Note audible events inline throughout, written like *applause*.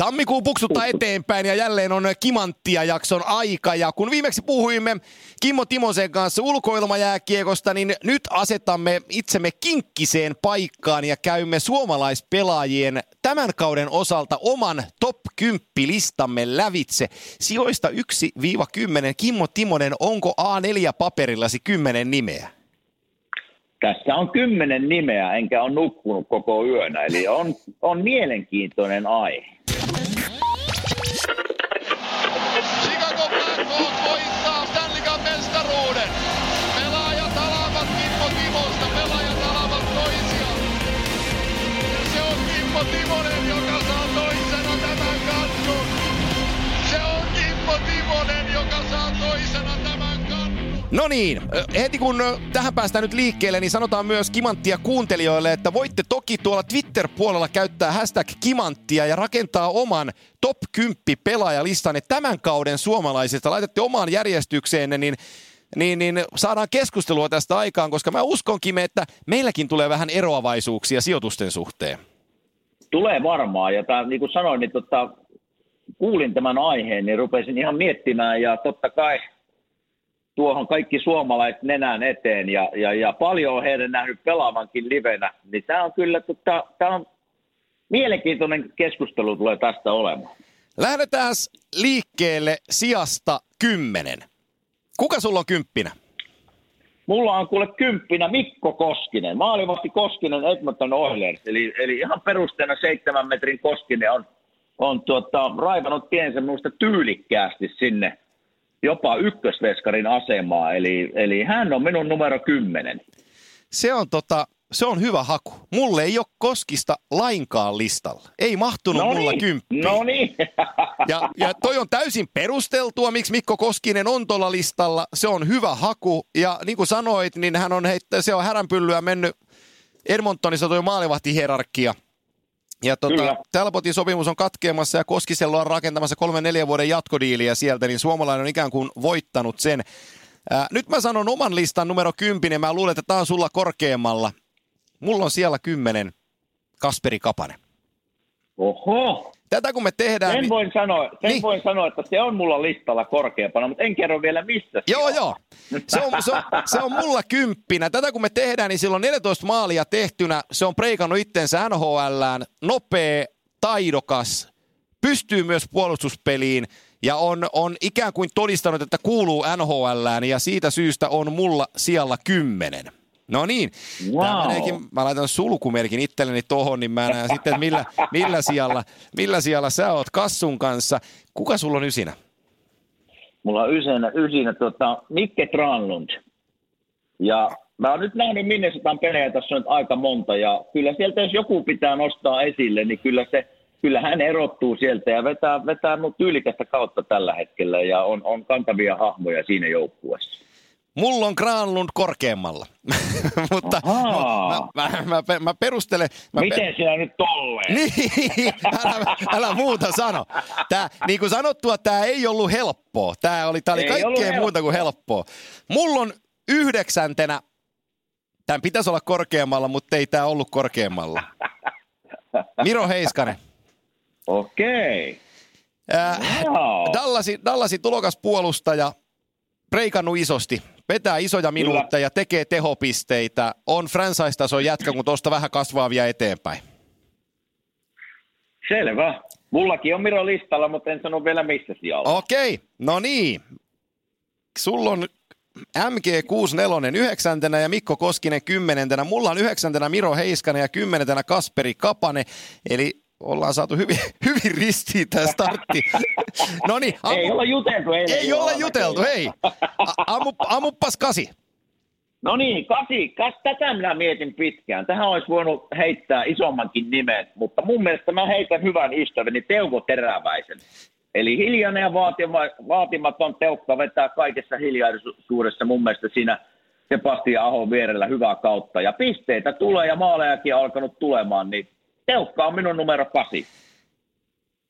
Tammikuun puksuttaa eteenpäin ja jälleen on Kimanttia jakson aika. Ja kun viimeksi puhuimme Kimmo Timosen kanssa ulkoilmajääkiekosta, niin nyt asetamme itsemme kinkkiseen paikkaan ja käymme suomalaispelaajien tämän kauden osalta oman top 10 listamme lävitse. Sijoista 1-10. Kimmo Timonen, onko A4-paperillasi 10 nimeä? Tässä on kymmenen nimeä, enkä ole nukkunut koko yönä, eli on, on mielenkiintoinen aihe. No niin, heti kun tähän päästään nyt liikkeelle, niin sanotaan myös Kimanttia kuuntelijoille, että voitte toki tuolla Twitter-puolella käyttää hashtag Kimanttia ja rakentaa oman top 10 pelaajalistanne tämän kauden suomalaisista. Laitatte omaan järjestykseenne, niin niin, niin saadaan keskustelua tästä aikaan, koska mä uskonkin, että meilläkin tulee vähän eroavaisuuksia sijoitusten suhteen. Tulee varmaan, ja tää, niin kuin sanoin, niin tota, kuulin tämän aiheen, niin rupesin ihan miettimään, ja totta kai tuohon kaikki suomalaiset nenän eteen, ja, ja, ja paljon on heidän nähnyt pelaavankin livenä, niin tämä on kyllä, tota, tämä on mielenkiintoinen keskustelu tulee tästä olemaan. Lähdetään liikkeelle sijasta kymmenen. Kuka sulla on kymppinä? Mulla on kuule kymppinä Mikko Koskinen, maalivahti Koskinen Edmonton Oilers, eli, eli ihan perusteena seitsemän metrin Koskinen on, on tuota, raivannut tiensä minusta tyylikkäästi sinne jopa ykkösveskarin asemaa, eli, eli hän on minun numero kymmenen. Se on tota, se on hyvä haku. Mulle ei ole Koskista lainkaan listalla. Ei mahtunut No mulla niin, kymppiin. no niin. Ja, ja toi on täysin perusteltua, miksi Mikko Koskinen on tuolla listalla. Se on hyvä haku. Ja niin kuin sanoit, niin hän on heittä, se on häränpyllyä mennyt Edmontonissa tuo maalivahtihierarkia. Ja tota. Talbotin sopimus on katkeamassa ja Koskisella on rakentamassa kolmen neljän vuoden jatkodiiliä sieltä, niin suomalainen on ikään kuin voittanut sen. Ää, nyt mä sanon oman listan numero 10, ja mä luulen, että tää on sulla korkeammalla. Mulla on siellä kymmenen Kasperi Kapanen. Oho, Tätä kun me tehdään... sen niin- voin, sanoa, sen Niin. voin sanoa, että se on mulla listalla korkeampana, mutta en kerro vielä missä se Joo, on. joo. Se on, se, on, se on mulla kymppinä. Tätä kun me tehdään, niin silloin 14 maalia tehtynä. Se on preikannut itsensä NHLään. Nopea, taidokas, pystyy myös puolustuspeliin ja on, on ikään kuin todistanut, että kuuluu NHLään ja siitä syystä on mulla siellä kymmenen. No niin, Wow. meneekin, mä laitan sulkumerkin itselleni tohon, niin mä näen sitten, että millä, millä, sijalla, millä sijalla sä oot Kassun kanssa. Kuka sulla on ysinä? Mulla on ysinä, ysinä tota, Mikke Tranlund. Ja mä oon nyt nähnyt Minnesotan pelejä tässä on nyt aika monta, ja kyllä sieltä jos joku pitää nostaa esille, niin kyllä se kyllä hän erottuu sieltä ja vetää, vetää mut tyylikästä kautta tällä hetkellä ja on, on kantavia hahmoja siinä joukkueessa. Mulla on Granlund korkeammalla, *laughs* mutta Ahaa. mä, mä, mä, mä, mä perustelen... Mä Miten sinä nyt tolleen? *laughs* Niin, älä, älä muuta sano. Tää, niin kuin sanottua, tämä ei ollut helppoa. Tämä oli, tää oli Ei kaikkea muuta kuin helppoa. Mulla on yhdeksäntenä, tämän pitäisi olla korkeammalla, mutta ei tämä ollut korkeammalla. *laughs* Miro Heiskanen. Okei. Äh, Wow. Dallasi, Dallasi tulokas puolustaja, preikannut isosti, vetää isoja minuutteja, tekee tehopisteitä, on franchise-tason jätkä, kun tuosta vähän kasvaa vielä eteenpäin. Selvä. Mullakin on Miro listalla, mutta en sano vielä missä sijalla. Okei, no niin. Sulla on MG64 yhdeksäntenä ja Mikko Koskinen kymmenentenä. Mulla on yhdeksäntenä Miro Heiskanen ja kymmenentenä Kasperi Kapane. Eli ollaan saatu hyvin, *laughs* hyvin ristiin tämä startti. *laughs* No niin, Ei olla juteltu eilen. ei olla juteltu, hei. Ammu, ammuppas kasi. No niin, kasi, kas, tätä minä mietin pitkään. Tähän olisi voinut heittää isommankin nimen, mutta mun mielestä mä heitän hyvän ystäväni Teuvo Teräväisen. Eli hiljainen ja vaatima, vaatimaton Teukka vetää kaikessa hiljaisuudessa mun mielestä siinä Sebastian Ahon vierellä hyvää kautta. Ja pisteitä tulee ja maalejakin on alkanut tulemaan, niin Teukka on minun numero kasi.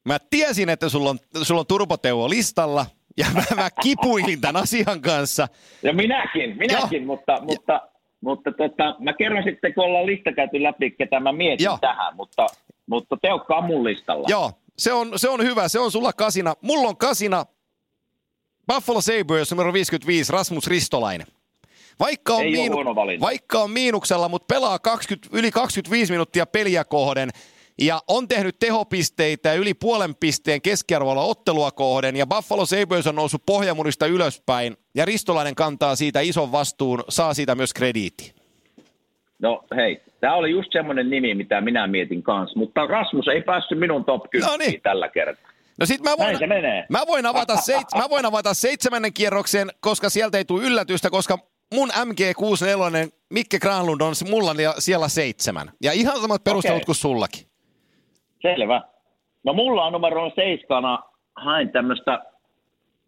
Mä tiesin, että sulla on, sulla on turboteuvo listalla. Ja mä, mä kipuilin tämän asian kanssa. Ja minäkin, minäkin, mutta, mutta, mutta tota, mä kerron sitten, kun ollaan lista käyty läpi, ketä mä mietin Joo. tähän, mutta, mutta Teukka on mun listalla. Joo, Se on, se on hyvä, se on sulla kasina. Mulla on kasina Buffalo Sabres numero 55, Rasmus Ristolainen. Vaikka on, Ei miinu- vaikka on miinuksella, mutta pelaa 20, yli 25 minuuttia peliä kohden ja on tehnyt tehopisteitä yli puolen pisteen keskiarvolla ottelua kohden ja Buffalo Sabres on noussut pohjamurista ylöspäin ja Ristolainen kantaa siitä ison vastuun, saa siitä myös krediitti. No hei, tämä oli just semmoinen nimi, mitä minä mietin kanssa, mutta Rasmus ei päässyt minun top 10 No niin. tällä kertaa. No sit mä voin. Mä voin, avata seit, mä voin avata seitsemännen kierroksen, koska sieltä ei tule yllätystä, koska mun MG64 Mikke Granlund on mulla siellä seitsemän. Ja ihan samat perustelut Okei. kuin sullakin. Selvä. No mulla on numero seiskana, hain tämmöistä,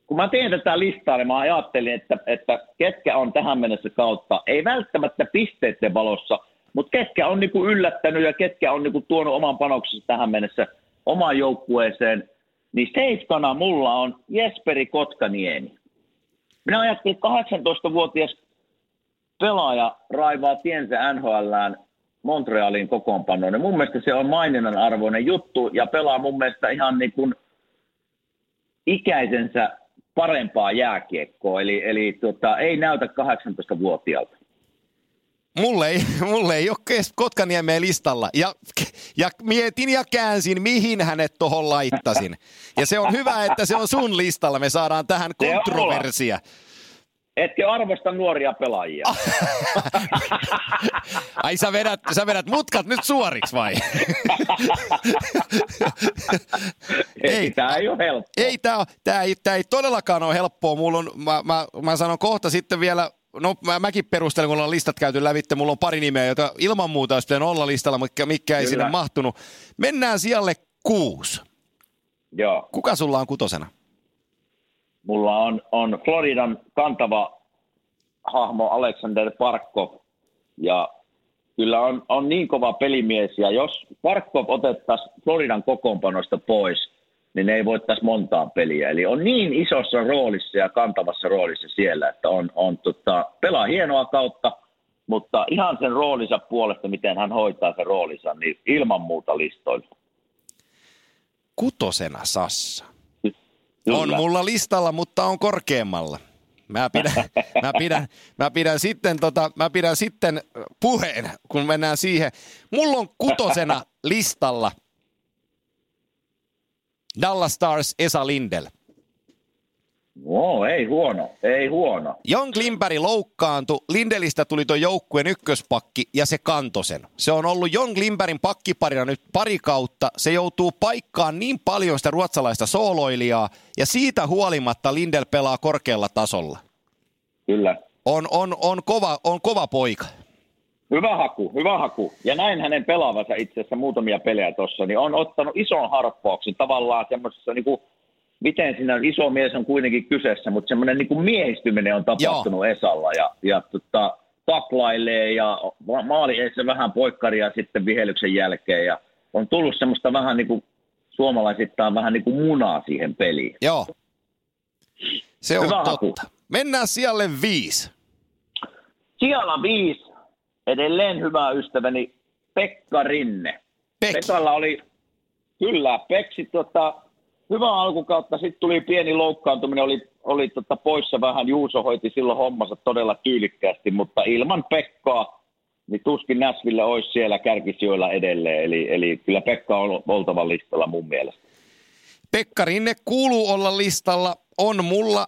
kun mä teen tätä listaa, niin mä ajattelin, että, että ketkä on tähän mennessä kautta, ei välttämättä pisteiden valossa, mutta ketkä on niinku yllättänyt ja ketkä on niinku tuonut oman panoksensa tähän mennessä omaan joukkueeseen, niin seiskana mulla on Jesperi Kotkaniemi. Minä ajattelin, että 18-vuotias pelaaja raivaa tiensä NHLään Montrealin kokoonpanoon. Ja mun mielestä se on maininnan arvoinen juttu ja pelaa mun mielestä ihan niin kuin ikäisensä parempaa jääkiekkoa. Eli, eli tota, ei näytä 18-vuotiaalta. Mulle ei, *laughs* mulle ei ole Kotkaniemeä listalla. Ja, ja mietin ja käänsin, mihin hänet tohon laittasin. Ja se on hyvä, että se on sun listalla. Me saadaan tähän Se kontroversia. Etkö arvosta nuoria pelaajia? *laughs* Ai sä vedät, sä vedät mutkat nyt suoriksi vai? *laughs* ei, Ei. tämä ei ole helppoa. Ei, tämä tää ei, tää ei todellakaan ole helppoa. Mulla on, mä, mä, mä sanon kohta sitten vielä, no mä, mäkin perustelen, kun ollaan listat käyty lävitse, mulla on pari nimeä, joita ilman muuta olisi pitänyt olla listalla, mutta mikä ei Kyllä. sinne mahtunut. Mennään sijalle kuusi. Joo. Kuka sulla on kutosena? Mulla on, on Floridan kantava hahmo Alexander Parkov. Ja kyllä on, on niin kova pelimies. Ja jos Parkov otettaisiin Floridan kokoonpanosta pois, niin ne ei voittaisi montaa peliä. Eli on niin isossa roolissa ja kantavassa roolissa siellä, että on, on tota, pelaa hienoa kautta, mutta ihan sen roolinsa puolesta, miten hän hoitaa sen roolinsa, niin ilman muuta listoilla. Kutosena Sassa. Kyllä. On mulla listalla, mutta on korkeammalla. Mä pidän, mä pidän, mä pidän, sitten, tota, mä pidän sitten puheen, kun mennään siihen. Mulla on kutosena listalla Dallas Stars Esa Lindel. No, ei huono, ei huono. Jon Klimberg loukkaantui, Lindelistä tuli tuo joukkueen ykköspakki ja se kantoi sen. Se on ollut Jon Klimbergin pakkiparina nyt pari kautta. Se joutuu paikkaan niin paljon sitä ruotsalaista sooloilijaa ja siitä huolimatta Lindel pelaa korkealla tasolla. Kyllä. On, on, on, kova, on kova poika. Hyvä haku, hyvä haku. Ja näin hänen pelaavansa itse asiassa muutamia pelejä tuossa, niin on ottanut ison harppauksen tavallaan semmoisessa, niin kuin, miten siinä iso mies on kuitenkin kyseessä, mutta semmoinen niin kuin miehistyminen on tapahtunut Joo. Esalla ja, ja tota, taklailee ja ma- maali eessä vähän poikkaria sitten vihelyksen jälkeen ja on tullut semmoista vähän niin kuin suomalaisittain vähän niin kuin munaa siihen peliin. Joo. Se on Hyvä totta. haku. Mennään sijalle viisi. Siellä viisi, edelleen hyvä ystäväni Pekka Rinne. Pekki. Pekalla oli, kyllä, Peksi tota, hyvä alkukautta, sitten tuli pieni loukkaantuminen, oli, oli tota poissa vähän, Juuso hoiti silloin hommansa todella tyylikkäästi, mutta ilman Pekkaa, niin tuskin Näsville olisi siellä kärkisijoilla edelleen, eli, eli kyllä Pekka on oltava listalla mun mielestä. Pekka Rinne kuuluu olla listalla. On mulla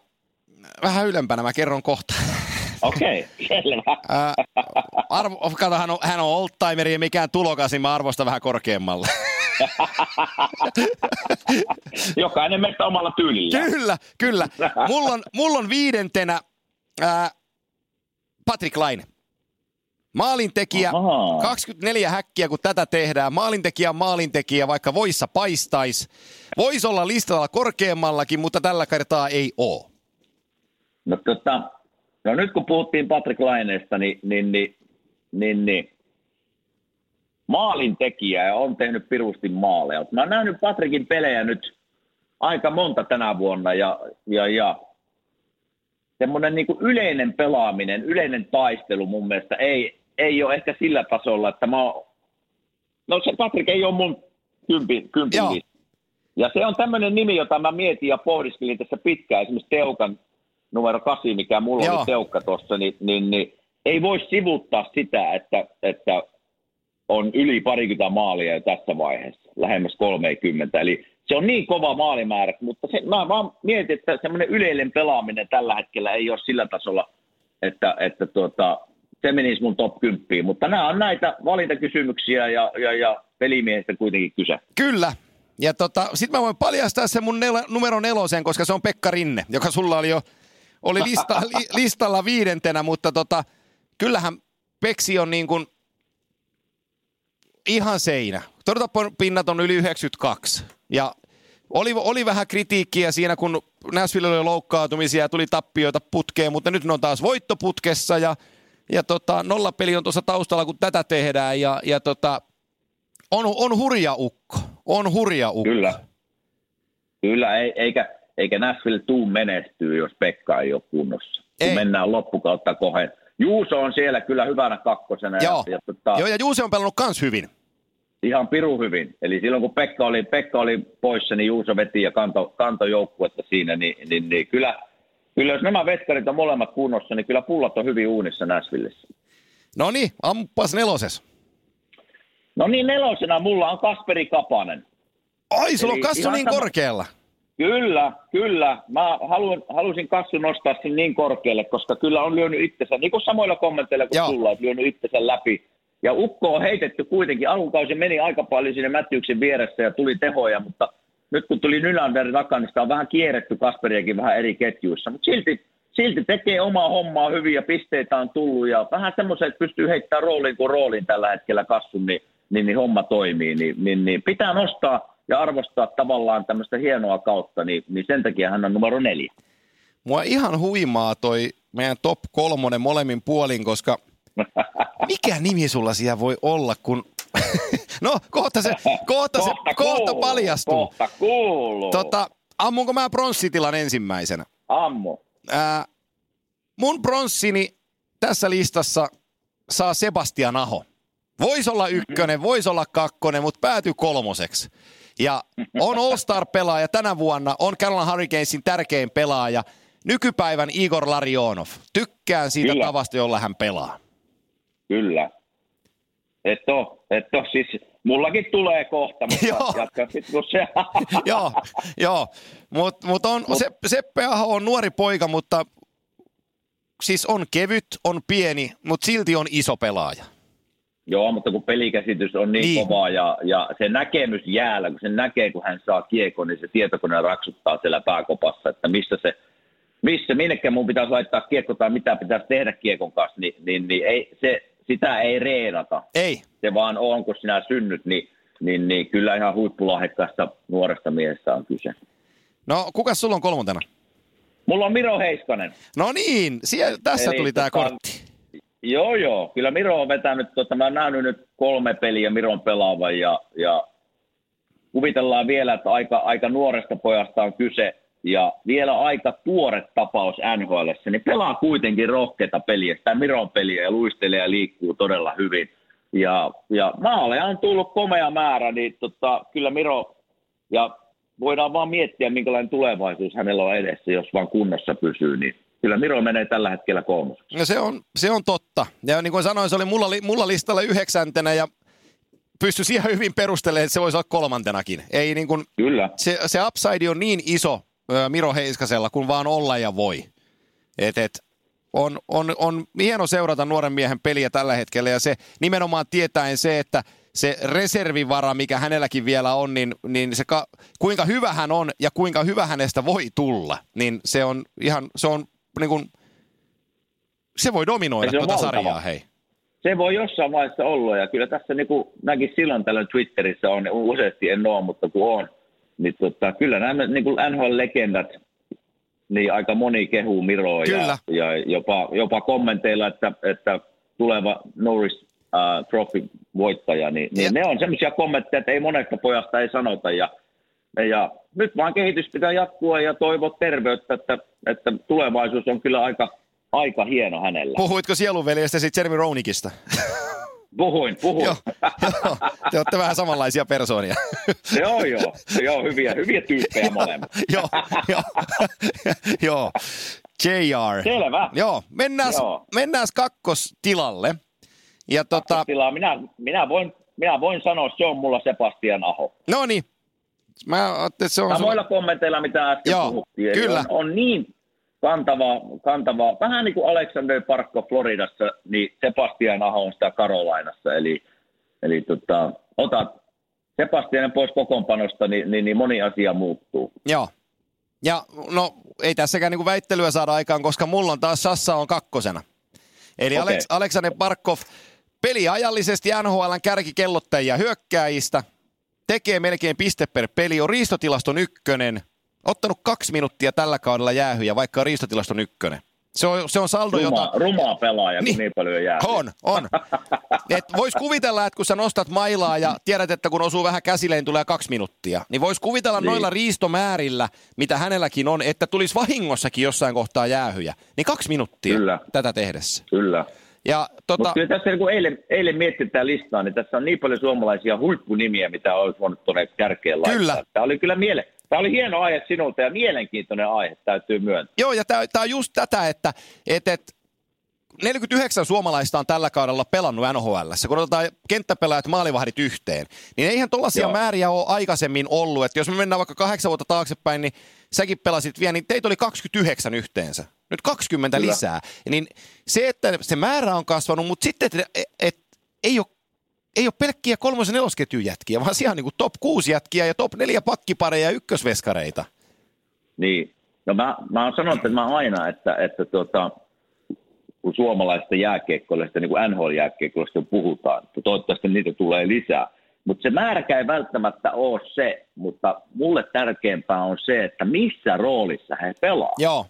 vähän ylempänä, mä kerron kohta. Okei, *laughs* okay, selvä. Ää, arvo, kato, hän on, hän on oldtimeri ja mikään tulokas, niin mä arvostan vähän korkeammalla. *laughs* Jokainen meistä omalla tyylillä. kyllä, kyllä. Mulla on, mulla on viidentenä ää, Patrick Laine. Maalintekijä, Ahaa. 24 häkkiä kun tätä tehdään. Maalintekijä maalintekijä, vaikka voissa paistais. Voisi olla listalla korkeammallakin, mutta tällä kertaa ei oo. No, tota, no nyt kun puhuttiin Patrick Laineesta, niin, niin, niin, niin, niin maalintekijä ja on tehnyt pirusti maaleja. Mä oon nähnyt Patrickin pelejä nyt aika monta tänä vuonna ja, ja, ja semmoinen niin yleinen pelaaminen, yleinen taistelu mun mielestä ei, ei ole ehkä sillä tasolla, että mä oon, no se Patrick ei ole mun kympi, kympi. Ja se on tämmöinen nimi, jota mä mietin ja pohdiskelin tässä pitkään. Esimerkiksi Teukan numero 8, mikä mulla Joo. oli Teukka tuossa, niin, niin, niin ei voi sivuttaa sitä, että, että on yli parikymmentä maalia jo tässä vaiheessa, lähemmäs 30. Eli se on niin kova maalimäärä, mutta se, mä vaan mietin, että semmoinen yleinen pelaaminen tällä hetkellä ei ole sillä tasolla, että, että tuota, se menisi mun top 10. Mutta nämä on näitä valintakysymyksiä ja, ja, ja pelimiehestä kuitenkin kyse. Kyllä. Ja tota, sit mä voin paljastaa sen mun nel- numero nelosen, koska se on Pekka Rinne, joka sulla oli jo oli lista, li, listalla viidentenä, mutta tota, kyllähän Peksi on niin kuin ihan seinä. Torjuntapinnat on yli 92. Ja oli, oli vähän kritiikkiä siinä, kun Nashville oli loukkaantumisia ja tuli tappioita putkeen, mutta nyt ne on taas voittoputkessa ja, ja tota, nollapeli on tuossa taustalla, kun tätä tehdään ja, ja tota, on, on hurja ukko. On hurja ukko. Kyllä. Kyllä, ei, eikä, eikä Nashville tuu menestyä, jos Pekka ei ole kunnossa. Kun Ei. mennään loppukautta kohden. Juuso on siellä kyllä hyvänä kakkosena. Joo. Ja, ja tota, Joo, ja Juuse on pelannut kans hyvin. ihan piru hyvin. Eli silloin kun Pekka oli, Pekka oli poissa, niin Juuso veti ja kanto, kanto joukkuetta siinä. Niin, niin, niin kyllä, kyllä, jos nämä vetkarit on molemmat kunnossa, niin kyllä pullat on hyvin uunissa Nashvillessä. No niin, ampas neloses. No niin, nelosena mulla on Kasperi Kapanen. Ai, sulla on kassu ihan niin sama- korkealla. Kyllä, kyllä. Mä haluan, halusin kasvu nostaa sen niin korkealle, koska kyllä on lyönyt itsensä, niin kuin samoilla kommenteilla kuin Joo. sulla, että lyönyt itsensä läpi. Ja Ukko on heitetty kuitenkin, alkukausi meni aika paljon sinne Mättyyksen vieressä ja tuli tehoja, mutta nyt kun tuli Nylander takaa, niin sitä on vähän kierretty Kasperiakin vähän eri ketjuissa. Mutta silti, silti tekee omaa hommaa hyvin ja pisteitä on tullut ja vähän semmoisen, että pystyy heittämään rooliin kuin rooliin tällä hetkellä kasvun, niin, niin, niin homma toimii. Niin, niin, niin pitää nostaa ja arvostaa tavallaan tämmöistä hienoa kautta, niin, niin sen takia hän on numero neljä. Mua ihan huimaa toi meidän top kolmonen molemmin puolin, koska *laughs* mikä nimi sulla siellä voi olla, kun... *laughs* no, kohta se, kohta se, kohta kuuluu, paljastuu. Kohta kuuluu. Tota, ammunko mä pronssitilan ensimmäisenä? Ammu. Ää, mun pronssini tässä listassa saa Sebastian Aho. Voisi olla ykkönen, voisi olla kakkonen, mutta päätyy kolmoseksi. Ja on All-Star-pelaaja tänä vuonna, on Carolina Hurricanesin tärkein pelaaja, nykypäivän Igor Larionov. Tykkään siitä Kyllä. tavasta, jolla hän pelaa. Kyllä. Et oo, et oo. Siis mullakin tulee kohta, mutta Joo. jatka kun se... *laughs* joo, joo. Mutta mut on, se, Seppe Aho on nuori poika, mutta siis on kevyt, on pieni, mutta silti on iso pelaaja. Joo, mutta kun pelikäsitys on niin, Niin. niin. kova ja, ja se näkemys jäällä, kun sen näkee, kun hän saa kiekon, niin se tietokone raksuttaa siellä pääkopassa, että missä se, missä, minnekä mun pitäisi laittaa kiekko tai mitä pitäisi tehdä kiekon kanssa, niin, niin, niin ei, se, sitä ei reenata. Ei, Se vaan on, kun sinä synnyt, niin, niin, niin kyllä ihan huippulahjakkaasta nuoresta miehestä on kyse. No, kuka sulla on kolmantena? Mulla on Miro Heiskanen. No niin, siellä, tässä Eli tuli tämä tota- kortti. Joo, joo. Kyllä Miro on vetänyt, tota, mä oon nähnyt nyt kolme peliä Miron pelaavan ja, ja kuvitellaan vielä, että aika, aika nuoresta pojasta on kyse ja vielä aika tuore tapaus NHL, niin pelaa kuitenkin rohkeita peliä, sitä Miron peliä ja luistelee ja liikkuu todella hyvin. Ja, ja maaleja on tullut komea määrä, niin tota, kyllä Miro, ja voidaan vaan miettiä, minkälainen tulevaisuus hänellä on edessä, jos vaan kunnossa pysyy, niin kyllä Miro menee tällä hetkellä kolmoseksi. No se on, se on totta. Ja niin kuin sanoin, se oli mulla, mulla listalla yhdeksäntenä ja pystyi siihen hyvin perustelemaan, että se voisi olla kolmantenakin. Ei niin kuin, Kyllä. se, se upside on niin iso Miro Heiskasella, kun vaan olla ja voi. Et, et, on, on, on hieno seurata nuoren miehen peliä tällä hetkellä ja se nimenomaan tietäen se, että se reservivara, mikä hänelläkin vielä on, niin, niin se ka, kuinka hyvä hän on ja kuinka hyvä hänestä voi tulla, niin se on ihan, se on niin kuin, se voi dominoida Se tuota sarjaa, hei. Se voi jossain vaiheessa olla, ja kyllä tässä niin kuin näkin silloin tällöin Twitterissä on, useasti en ole, mutta kun on, niin tota, kyllä nämä niin kuin NHL-legendat, niin aika moni kehuu Miroa ja, ja jopa, jopa kommenteilla, että, että tuleva Norris uh, Trophy voittaja, niin, Ja- niin ne on semmoisia kommentteja, että ei monesta pojasta ei sanota, ja, ja nyt vaan kehitys pitää jatkua ja toivoa terveyttä, että, että tulevaisuus on kyllä aika, aika hieno hänellä. Puhuitko sielunveljestä sitten Jeremy Rownikista? Puhuin, puhuin. Joo, joo, te olette vähän samanlaisia persoonia. joo, joo, joo, hyviä, hyviä tyyppejä molemmat. joo, joo, joo. JR. Selvä. Joo, mennään, Joo. mennään kakkostilalle. Ja tota, Tilaa, minä, minä, voin, minä voin sanoa, se on mulla Sebastian Aho. no niin. Mä että se on sun... Samoilla kommenteilla, mitä äsken Joo, puhuttiin. Eli kyllä. On, on niin kantava, kantava, vähän niin kuin Alexander Parkko Floridassa, niin Sebastian Aho on sitä Karolainassa. Eli, eli tota, otat Sebastianen pois kokoonpanosta, niin, niin, niin moni asia muuttuu. Joo. Ja no, ei tässäkään niinku väittelyä saada aikaan, koska mulla on taas Sassa on kakkosena. Eli Okei. Alex, Aleksander Barkov peliajallisesti NHLn kärkikellottajia hyökkääjistä, tekee melkein piste per peli, on riistotilaston ykkönen, ottanut kaksi minuuttia tällä kaudella jäähyjä, vaikka on riistotilaston ykkönen. Se on, se on saldo, Ruma, jota... rumaa pelaaja, kun Niin. niin, paljon jää. On, on. *laughs* Et vois kuvitella, että kun sä nostat mailaa ja tiedät, että kun osuu vähän käsille, niin tulee kaksi minuuttia. Niin vois kuvitella Niin. noilla riistomäärillä, mitä hänelläkin on, että tulisi vahingossakin jossain kohtaa jäähyjä. Niin kaksi minuuttia Kyllä. tätä tehdessä. Kyllä. Ja tota, Mutta kyllä tässä kun eilen, eilen miettii tätä listaa, niin tässä on niin paljon suomalaisia huippunimiä, mitä olisi voinut tuonne kärkeen laittaa. Kyllä. Tämä oli kyllä miele... Tämä oli hieno aihe sinulta ja mielenkiintoinen aihe, täytyy myöntää. joo, ja tämä on just tätä, että et, et 49 suomalaista on tällä kaudella pelannut NHL. Kun otetaan kenttäpelaajat maalivahdit yhteen, niin eihän tuollaisia määriä ole aikaisemmin ollut. Että jos me mennään vaikka kahdeksan vuotta taaksepäin, niin säkin pelasit vielä, niin teitä oli 29 yhteensä. Nyt 20 Kyllä. lisää. Niin se, että se määrä on kasvanut, mutta sitten, että et, et, ei ole ei ole pelkkiä kolmos- ja nelosketjun jätkiä, vaan siellä on niin top 6 jätkiä ja top 4 pakkipareja ja ykkösveskareita. Niin, no mä, mä oon sanonut, että mä aina, että, että tuota, kun suomalaisista jääkiekkoilista, niin kuin NHL-jääkiekkoilista puhutaan, että toivottavasti niitä tulee lisää. Mutta se määräkä ei välttämättä ole se, mutta mulle tärkeämpää on se, että missä roolissa he pelaavat. Joo,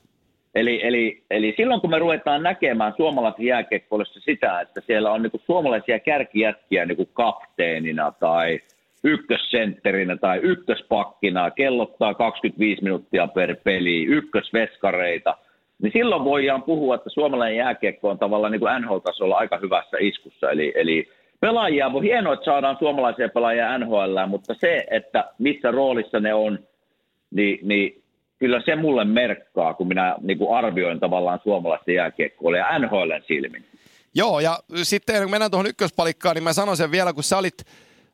Eli, eli, eli silloin kun me ruvetaan näkemään suomalaisen jääkiekkoilussa sitä, että siellä on niinku suomalaisia kärkijätkiä niinku kapteenina tai ykkössentterinä tai ykköspakkina, kellottaa 25 minuuttia per peli, ykkösveskareita, niin silloin voidaan puhua, että suomalainen jääkiekko on tavallaan niin NHL-tasolla aika hyvässä iskussa. Eli, eli pelaajia, on hienoa, että saadaan suomalaisia pelaajia NHL, mutta se, että missä roolissa ne on, niin, niin kyllä se mulle merkkaa, kun minä niin kuin arvioin tavallaan suomalaista jääkiekkoa ja NHLn silmin. Joo, ja sitten kun mennään tuohon ykköspalikkaan, niin mä sanon sen vielä, kun sä olit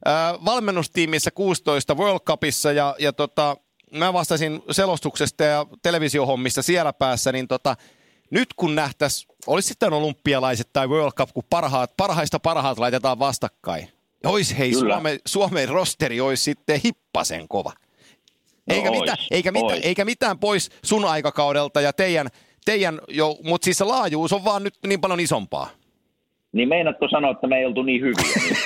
äh, valmennustiimissä 16 World Cupissa ja, ja tota, mä vastasin selostuksesta ja televisiohommista siellä päässä, niin tota, nyt kun nähtäis, olisi sitten olympialaiset tai World Cup, kun parhaat, parhaista parhaat laitetaan vastakkain. Ois hei. Suomen, Suomen rosteri olisi sitten hippasen kova. No Eikä, ois, mitään, eikä, mitään, ois. eikä mitään pois sun aikakaudelta ja teidän, teidän jo, mutta siis se laajuus on vaan nyt niin paljon isompaa. Niin meinaatko sanoa, että me ei oltu niin hyviä? Niin?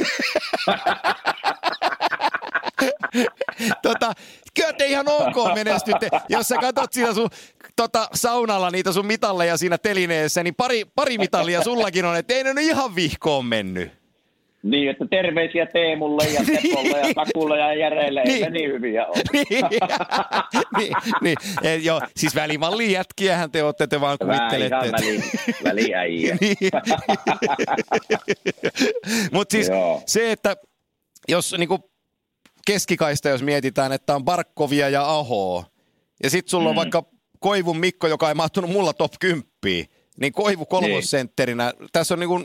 *laughs* tota, kyllä te ihan ok menestytte. Jos sä katsot siinä sun tota, saunalla niitä sun mitalleja siinä telineessä, niin pari, pari mitallia sullakin on, että ei ne ihan vihkoon mennyt. Niin, että terveisiä Teemulle ja Tepolle ja Takulle ja Järeelle, ei Niin. niin hyviä ole. *laughs* niin, *laughs* niin, niin. E, joo, siis välimallin jätkiähän te olette, te vaan Vähän kuvittelette. ihan väli, väliäjiä. *laughs* Niin. Mutta siis Joo. se, että jos niinku keskikaista, jos mietitään, että on Barkovia ja Ahoa, ja sitten sulla on Mm. vaikka Koivun Mikko, joka ei mahtunut mulla top 10, niin Koivu kolmosentterinä. Tässä on niinku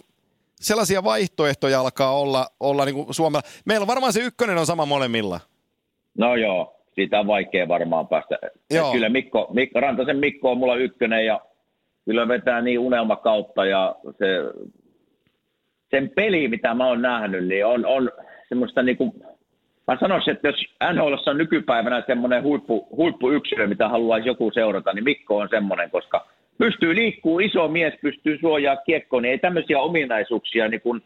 sellaisia vaihtoehtoja alkaa olla, olla niinku Suomella. Meillä varmaan se ykkönen on sama molemmilla. No joo, siitä on vaikea varmaan päästä. Joo. Kyllä Mikko, Mikko, Rantasen Mikko on mulla ykkönen ja kyllä vetää niin unelmakautta ja se, sen peli, mitä mä oon nähnyt, niin on, on semmoista niinku, mä sanoisin, että jos NHL on nykypäivänä semmoinen huippu, huippuyksilö, mitä haluaisi joku seurata, niin Mikko on semmoinen, koska pystyy liikkuu, iso mies pystyy suojaa kiekkoon, niin ei tämmöisiä ominaisuuksia niin kun,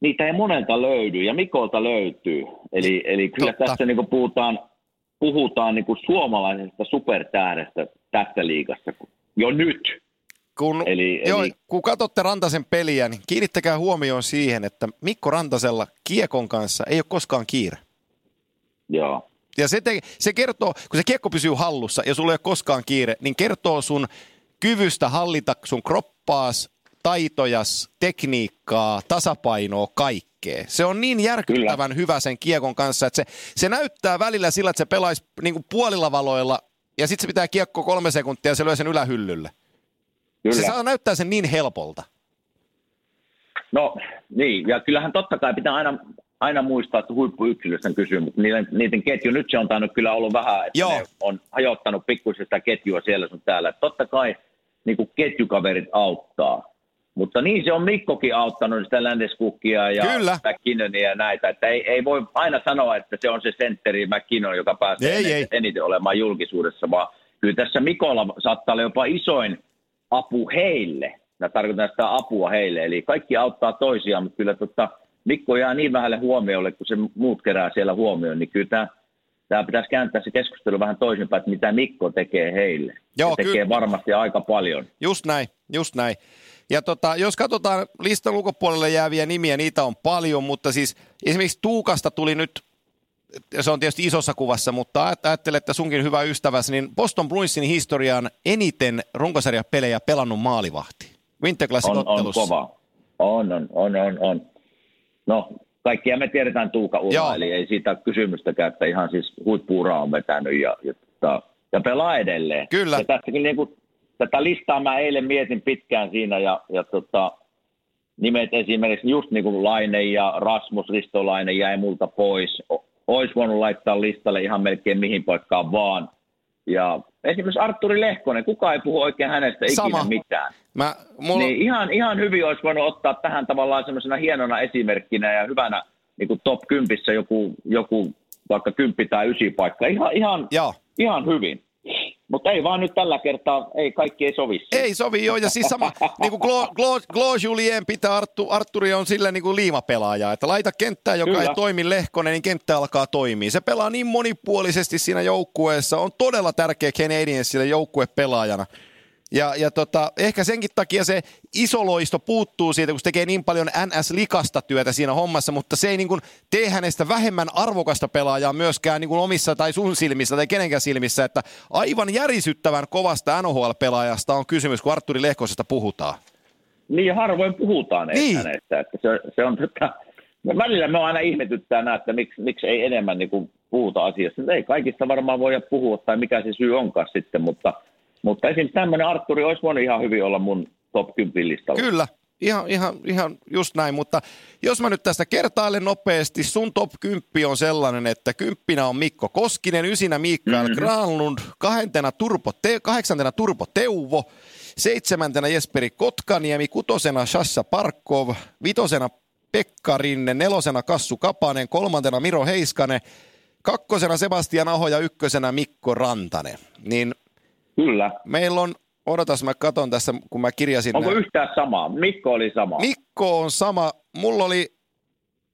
niitä ei monelta löydy ja Mikolta löytyy. Eli, eli kyllä Totta. tässä niin puhutaan, puhutaan niin suomalaisesta supertähdestä tässä liigassa jo nyt. Kun, Eli- joo, eli- kun katsotte Rantasen peliä, niin kiinnittäkää huomioon siihen, että Mikko Rantasella kiekon kanssa ei ole koskaan kiire. Joo. Ja se, te, se kertoo, kun se kiekko pysyy hallussa ja sulla ei ole koskaan kiire, niin kertoo sun kyvystä hallita sun kroppaas, taitojas, tekniikkaa, tasapainoa, kaikkea. Se on niin järkyttävän Kyllä. hyvä sen kiekon kanssa, että se, se näyttää välillä sillä, että se pelaisi niin puolilla valoilla ja sitten se pitää kiekko kolme sekuntia ja se lyö sen ylähyllylle. Kyllä. Se saa näyttää sen niin helpolta. No niin, ja kyllähän totta kai pitää aina, aina muistaa, että huippuyksilöstä kysyy, mutta niiden, niiden ketju, nyt se on tainnut kyllä ollut vähän, että Joo. ne on hajottanut pikkuisen sitä ketjua siellä sun täällä. Totta kai niin kuin ketjukaverit auttaa, mutta niin se on Mikkokin auttanut sitä Ländeskukkia ja Kyllä. McKinnonia ja näitä, että ei, ei voi aina sanoa, että se on se sentteri McKinnon, joka pääsee ei, eniten, ei. eniten olemaan julkisuudessa, vaan kyllä tässä Mikolla saattaa olla jopa isoin apu heille. Mä tarkoitan sitä apua heille, eli kaikki auttaa toisiaan, mutta kyllä tota, Mikko jää niin vähälle huomiolle, kun se muut kerää siellä huomioon, niin kyllä tämä, tämä pitäisi kääntää se keskustelu vähän toisinpäin, että mitä Mikko tekee heille. Joo, se tekee kyllä. varmasti aika paljon. Just näin, just näin. Ja tota, jos katsotaan listan ulkopuolelle jääviä nimiä, niitä on paljon, mutta siis esimerkiksi Tuukasta tuli nyt, se on tietysti isossa kuvassa, mutta ajattelen, että sunkin hyvä ystäväsi, niin Boston Bruinsin historiaan eniten runkosarjapelejä pelannut maalivahti. Winterclassin on, on kova. On, on, on, on, on. No, kaikkia me tiedetään Tuuka ura, eli ei siitä kysymystäkään, että ihan siis huippuura on vetänyt ja, ja, ja, ja pelaa edelleen. Kyllä. Ja tästäkin niin kuin tätä listaa mä eilen mietin pitkään siinä ja, ja tota, nimet esimerkiksi just niin kuin Laine ja Rasmus Ristolainen jäi multa pois. Olisi voinut laittaa listalle ihan melkein mihin paikkaan vaan. Ja esimerkiksi Arturi Lehkonen, kukaan ei puhu oikein hänestä ikinä Sama. mitään. Mä, mulla... niin ihan, ihan hyvin olisi voinut ottaa tähän tavallaan semmoisena hienona esimerkkinä ja hyvänä niin kuin top 10 joku, joku vaikka kymppi tai ysi paikka. Ihan, ihan, ihan hyvin. Mutta ei vaan nyt tällä kertaa, ei kaikki ei sovi. Ei sovi joo, ja siis sama, *laughs* niin kuin Glo, Glo, Glo Julien pitää, Arttu, Arturi on sillä niin kuin liimapelaaja, että laita kenttää, joka Kyllä. ei toimi Lehkonen, niin kenttä alkaa toimia. Se pelaa niin monipuolisesti siinä joukkueessa, on todella tärkeä Canadiensille joukkuepelaajana. Ja, ja tota, ehkä senkin takia se iso loisto puuttuu siitä, kun se tekee niin paljon NS-likasta työtä siinä hommassa, mutta se ei niin kuin tee hänestä vähemmän arvokasta pelaajaa myöskään niin kuin omissa tai sun silmissä tai kenenkään silmissä, että aivan järisyttävän kovasta NHL-pelaajasta on kysymys, kun Arturi Lehkosesta puhutaan. Niin, harvoin puhutaan niin. hänestä, että se, se on tätä, välillä me aina ihmetyttää nämä, että miksi, miksi ei enemmän niin kuin puhuta asiasta. Ei kaikista varmaan voida puhua tai mikä se syy onkaan sitten, mutta – mutta esimerkiksi tämmöinen Arturi olisi voinut ihan hyvin olla mun top 10 listalla. Kyllä, ihan, ihan, ihan just näin, mutta jos mä nyt tästä kertailen nopeasti, sun top 10 on sellainen, että kymppinä on Mikko Koskinen, ysinä Mikael mm-hmm. Granlund, kahentena Turpo Te- kahdeksantena Turpo Teuvo, seitsemäntenä Jesperi Kotkaniemi, kutosena Shassa Parkov, vitosena Pekka Rinne, nelosena Kassu Kapanen, kolmantena Miro Heiskanen, kakkosena Sebastian Aho ja ykkösenä Mikko Rantanen. Niin Kyllä. Meillä on, odotas mä katon tässä, kun mä kirjasin. Onko nämä. yhtään samaa? Mikko oli sama. Mikko on sama. Mulla oli,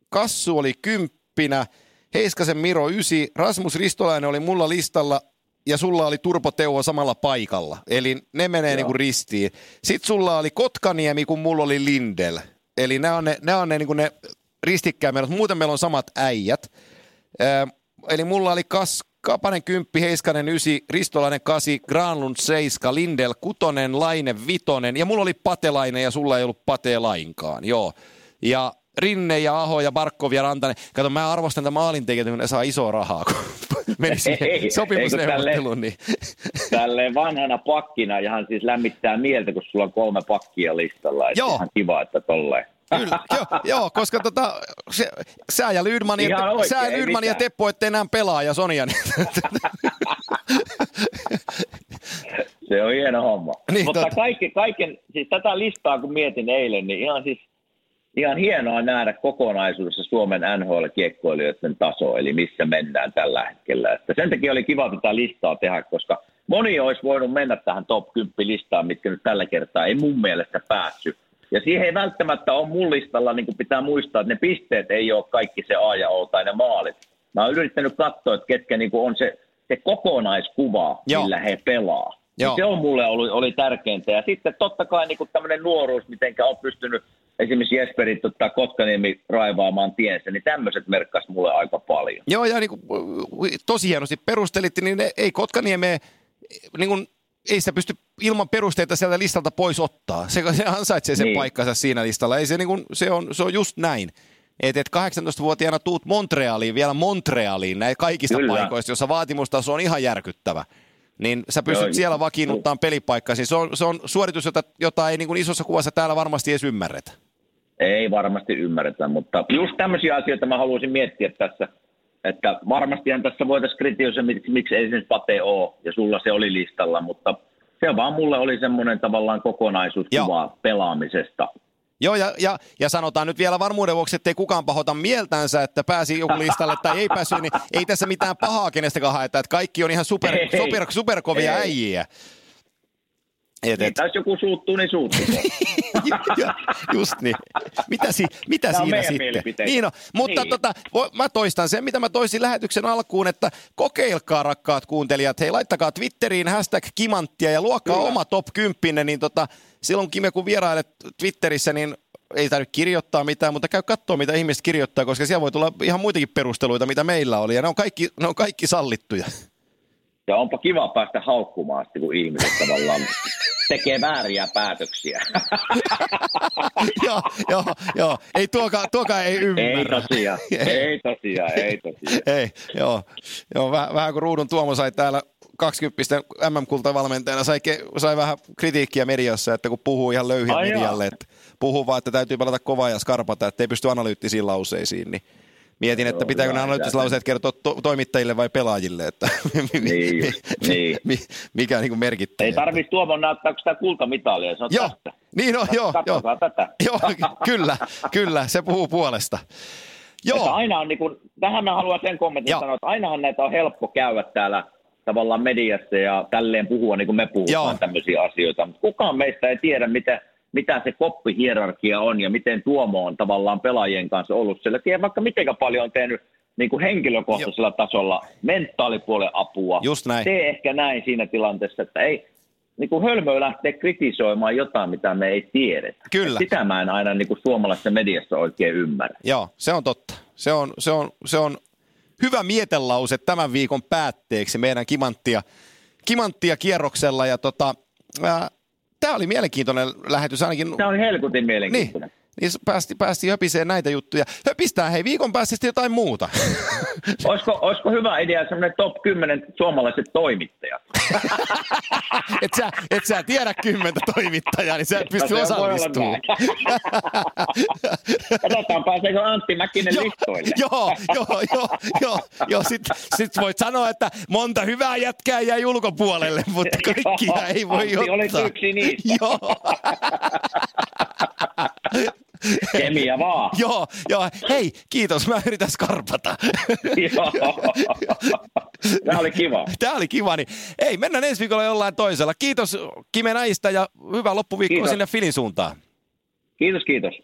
Kassu oli kymppinä, Heiskasen Miro ysi, Rasmus Ristolainen oli mulla listalla ja sulla oli Turpo Teuvo samalla paikalla. Eli ne menee niin kuin ristiin. Sitten sulla oli Kotkaniemi, kun mulla oli Lindel. Eli nämä on ne, nämä on ne, niin kuin ne ristikkäin meillä. Muuten meillä on samat äijät. Ö, eli mulla oli Kas, Kapanen 10, Heiskanen 9, Ristolainen 8, Granlund 7, Lindel 6, Laine 5 ja mulla oli Patelainen ja sulla ei ollut Pate lainkaan, joo. Ja Rinne ja Aho ja Barkov ja Rantanen. Kato, mä arvostan tätä maalintekijät, kun ne saa isoa rahaa, kun *laughs* meni siihen sopimusneuvotteluun. Niin. Tälleen vanhana pakkina ihan siis lämmittää mieltä, kun sulla on kolme pakkia listalla. Joo. Ihan kiva, että tolleen. Kyllä, *laughs* joo, joo, koska tota, se, sä ja Lydman ja, te, sä Lydman ja Teppo ette enää pelaa ja Sonia. Niin. *laughs* se on hieno homma. Niin, Mutta tota. kaikki, kaiken, siis tätä listaa kun mietin eilen, niin ihan siis ihan hienoa nähdä kokonaisuudessa Suomen NHL-kiekkoilijoiden taso, eli missä mennään tällä hetkellä. Että sen takia oli kiva tätä listaa tehdä, koska moni olisi voinut mennä tähän top 10 listaan, mitkä nyt tällä kertaa ei mun mielestä päässyt. Ja siihen ei välttämättä ole mun listalla, niin kuin pitää muistaa, että ne pisteet ei ole kaikki se A ja O tai ne maalit. Mä oon yrittänyt katsoa, että ketkä niin kuin on se, se kokonaiskuva, Joo. millä he pelaa. Joo. Se on mulle oli, oli tärkeintä. Ja sitten totta kai niin tämmöinen nuoruus, miten on pystynyt esimerkiksi Jesperin tota, Kotkaniemi raivaamaan tiensä, niin tämmöiset merkkas mulle aika paljon. Joo, ja niin kuin, tosi hienosti perustelitte, niin ei Kotkaniemeen niin kuin ei sitä pysty ilman perusteita sieltä listalta pois ottaa. Se, se ansaitsee sen niin. paikkansa siinä listalla. Ei se, niin kuin, se, on, se on just näin. Että et 18-vuotiaana tuut Montrealiin, vielä Montrealiin, näin kaikista Kyllä. paikoista, jossa vaatimustaso on ihan järkyttävä. Niin sä pystyt Joo, siellä vakiinnuttaan pelipaikkasi. Se on, se on suoritus, jota, jota ei niin kuin isossa kuvassa täällä varmasti edes ymmärretä. Ei varmasti ymmärretä, mutta just tämmöisiä asioita mä haluaisin miettiä tässä – että varmastihan tässä voitaisiin kritisoida, miksi, miksi ei esimerkiksi Pate ole, ja sulla se oli listalla, mutta se vaan mulle oli semmoinen tavallaan kokonaisuuskuva Joo. pelaamisesta. Joo, ja, ja, ja sanotaan nyt vielä varmuuden vuoksi, että ei kukaan pahota mieltänsä, että pääsi joku listalle tai ei päässyt, niin ei tässä mitään pahaa kenestäkään haeta, että kaikki on ihan super, super, super, superkovia ei. äijiä. Et, et. Jos joku suuttuu, niin suuttuu. *laughs* Just niin. Mitä, si, mitä siinä sitten? Niin no, mutta niin. Tota, mä toistan sen, mitä mä toisin lähetyksen alkuun, että kokeilkaa rakkaat kuuntelijat. Hei, laittakaa Twitteriin hashtag kimanttia ja luokkaa Kyllä. oma top 10, niin tota, silloin Kime kun vierailet Twitterissä, niin ei tarvitse kirjoittaa mitään, mutta käy katsoa, mitä ihmiset kirjoittaa, koska siellä voi tulla ihan muitakin perusteluita, mitä meillä oli, ja ne on kaikki, ne on kaikki sallittuja. Ja onpa kiva päästä haukkumaan, kun ihmiset tavallaan *laughs* tekee vääriä päätöksiä. *laughs* joo, joo, joo. Ei tuoka, tuoka ei ymmärrä. Ei tosiaan, ei tosiaan, ei tosiaan. ei, joo. joo vähän, vähän kuin Ruudun Tuomo sai täällä 20 MM-kultavalmentajana sai, sai vähän kritiikkiä mediassa, että kun puhuu ihan löyhiä medialle, että puhuu vaan, että täytyy pelata kovaa ja skarpata, että ei pysty analyyttisiin lauseisiin, niin Mietin, että pitääkö nämä analyyttiset lauseet kertoa to- toimittajille vai pelaajille, että *laughs* niin, niin. mikä on niin merkittävä. Ei tarvitse Tuomon näyttää sitä kultamitalia, se on joo. tästä. Niin on, joo, joo. tätä. *laughs* joo, kyllä, kyllä, se puhuu puolesta. Joo. Että aina on, niin kuin, tähän mä haluan sen kommentin joo. sanoa, että ainahan näitä on helppo käydä täällä tavallaan mediassa ja tälleen puhua niin kuin me puhutaan joo. tämmöisiä asioita, mutta kukaan meistä ei tiedä, mitä mitä se koppihierarkia on ja miten Tuomo on tavallaan pelaajien kanssa ollut siellä. Tiedän vaikka miten paljon on tehnyt niin kuin henkilökohtaisella jo. tasolla mentaalipuolen apua. Just näin. Tee ehkä näin siinä tilanteessa, että ei, niin kuin hölmöä lähtee kritisoimaan jotain, mitä me ei tiedetä. Kyllä. Sitä mä en aina niin kuin suomalaisessa mediassa oikein ymmärrä. Joo, se on totta. Se on, se on, se on hyvä mietelause tämän viikon päätteeksi meidän kimanttia, kimanttia kierroksella. Ja tota, ää, tämä oli mielenkiintoinen lähetys ainakin. Tämä oli helkutin mielenkiintoinen. Niin. Niin päästi, päästi höpiseen näitä juttuja. Höpistää hei viikon päästä sitten jotain muuta. *laughs* Olisiko, olisiko hyvä idea semmoinen top 10 suomalaiset toimittajat? *laughs* et, sä, et sä tiedä kymmentä toimittajaa, niin sä et pysty osallistumaan. *laughs* Katsotaan, pääseekö Antti Mäkinen listoille. joo, joo, joo, joo, joo. Sitten sit voit sanoa, että monta hyvää jätkää jäi ulkopuolelle, mutta kaikkia ei voi Antti ottaa. oli yksi niistä. joo. *laughs* Kemia vaan. *laughs* joo, joo. Hei, kiitos. Mä yritän skarpata. *laughs* joo. Tämä oli kiva. Tämä oli kiva. Niin, ei, mennään ensi viikolla jollain toisella. Kiitos Kime näistä ja hyvää loppuviikkoa kiitos. sinne Filin suuntaan. Kiitos, kiitos.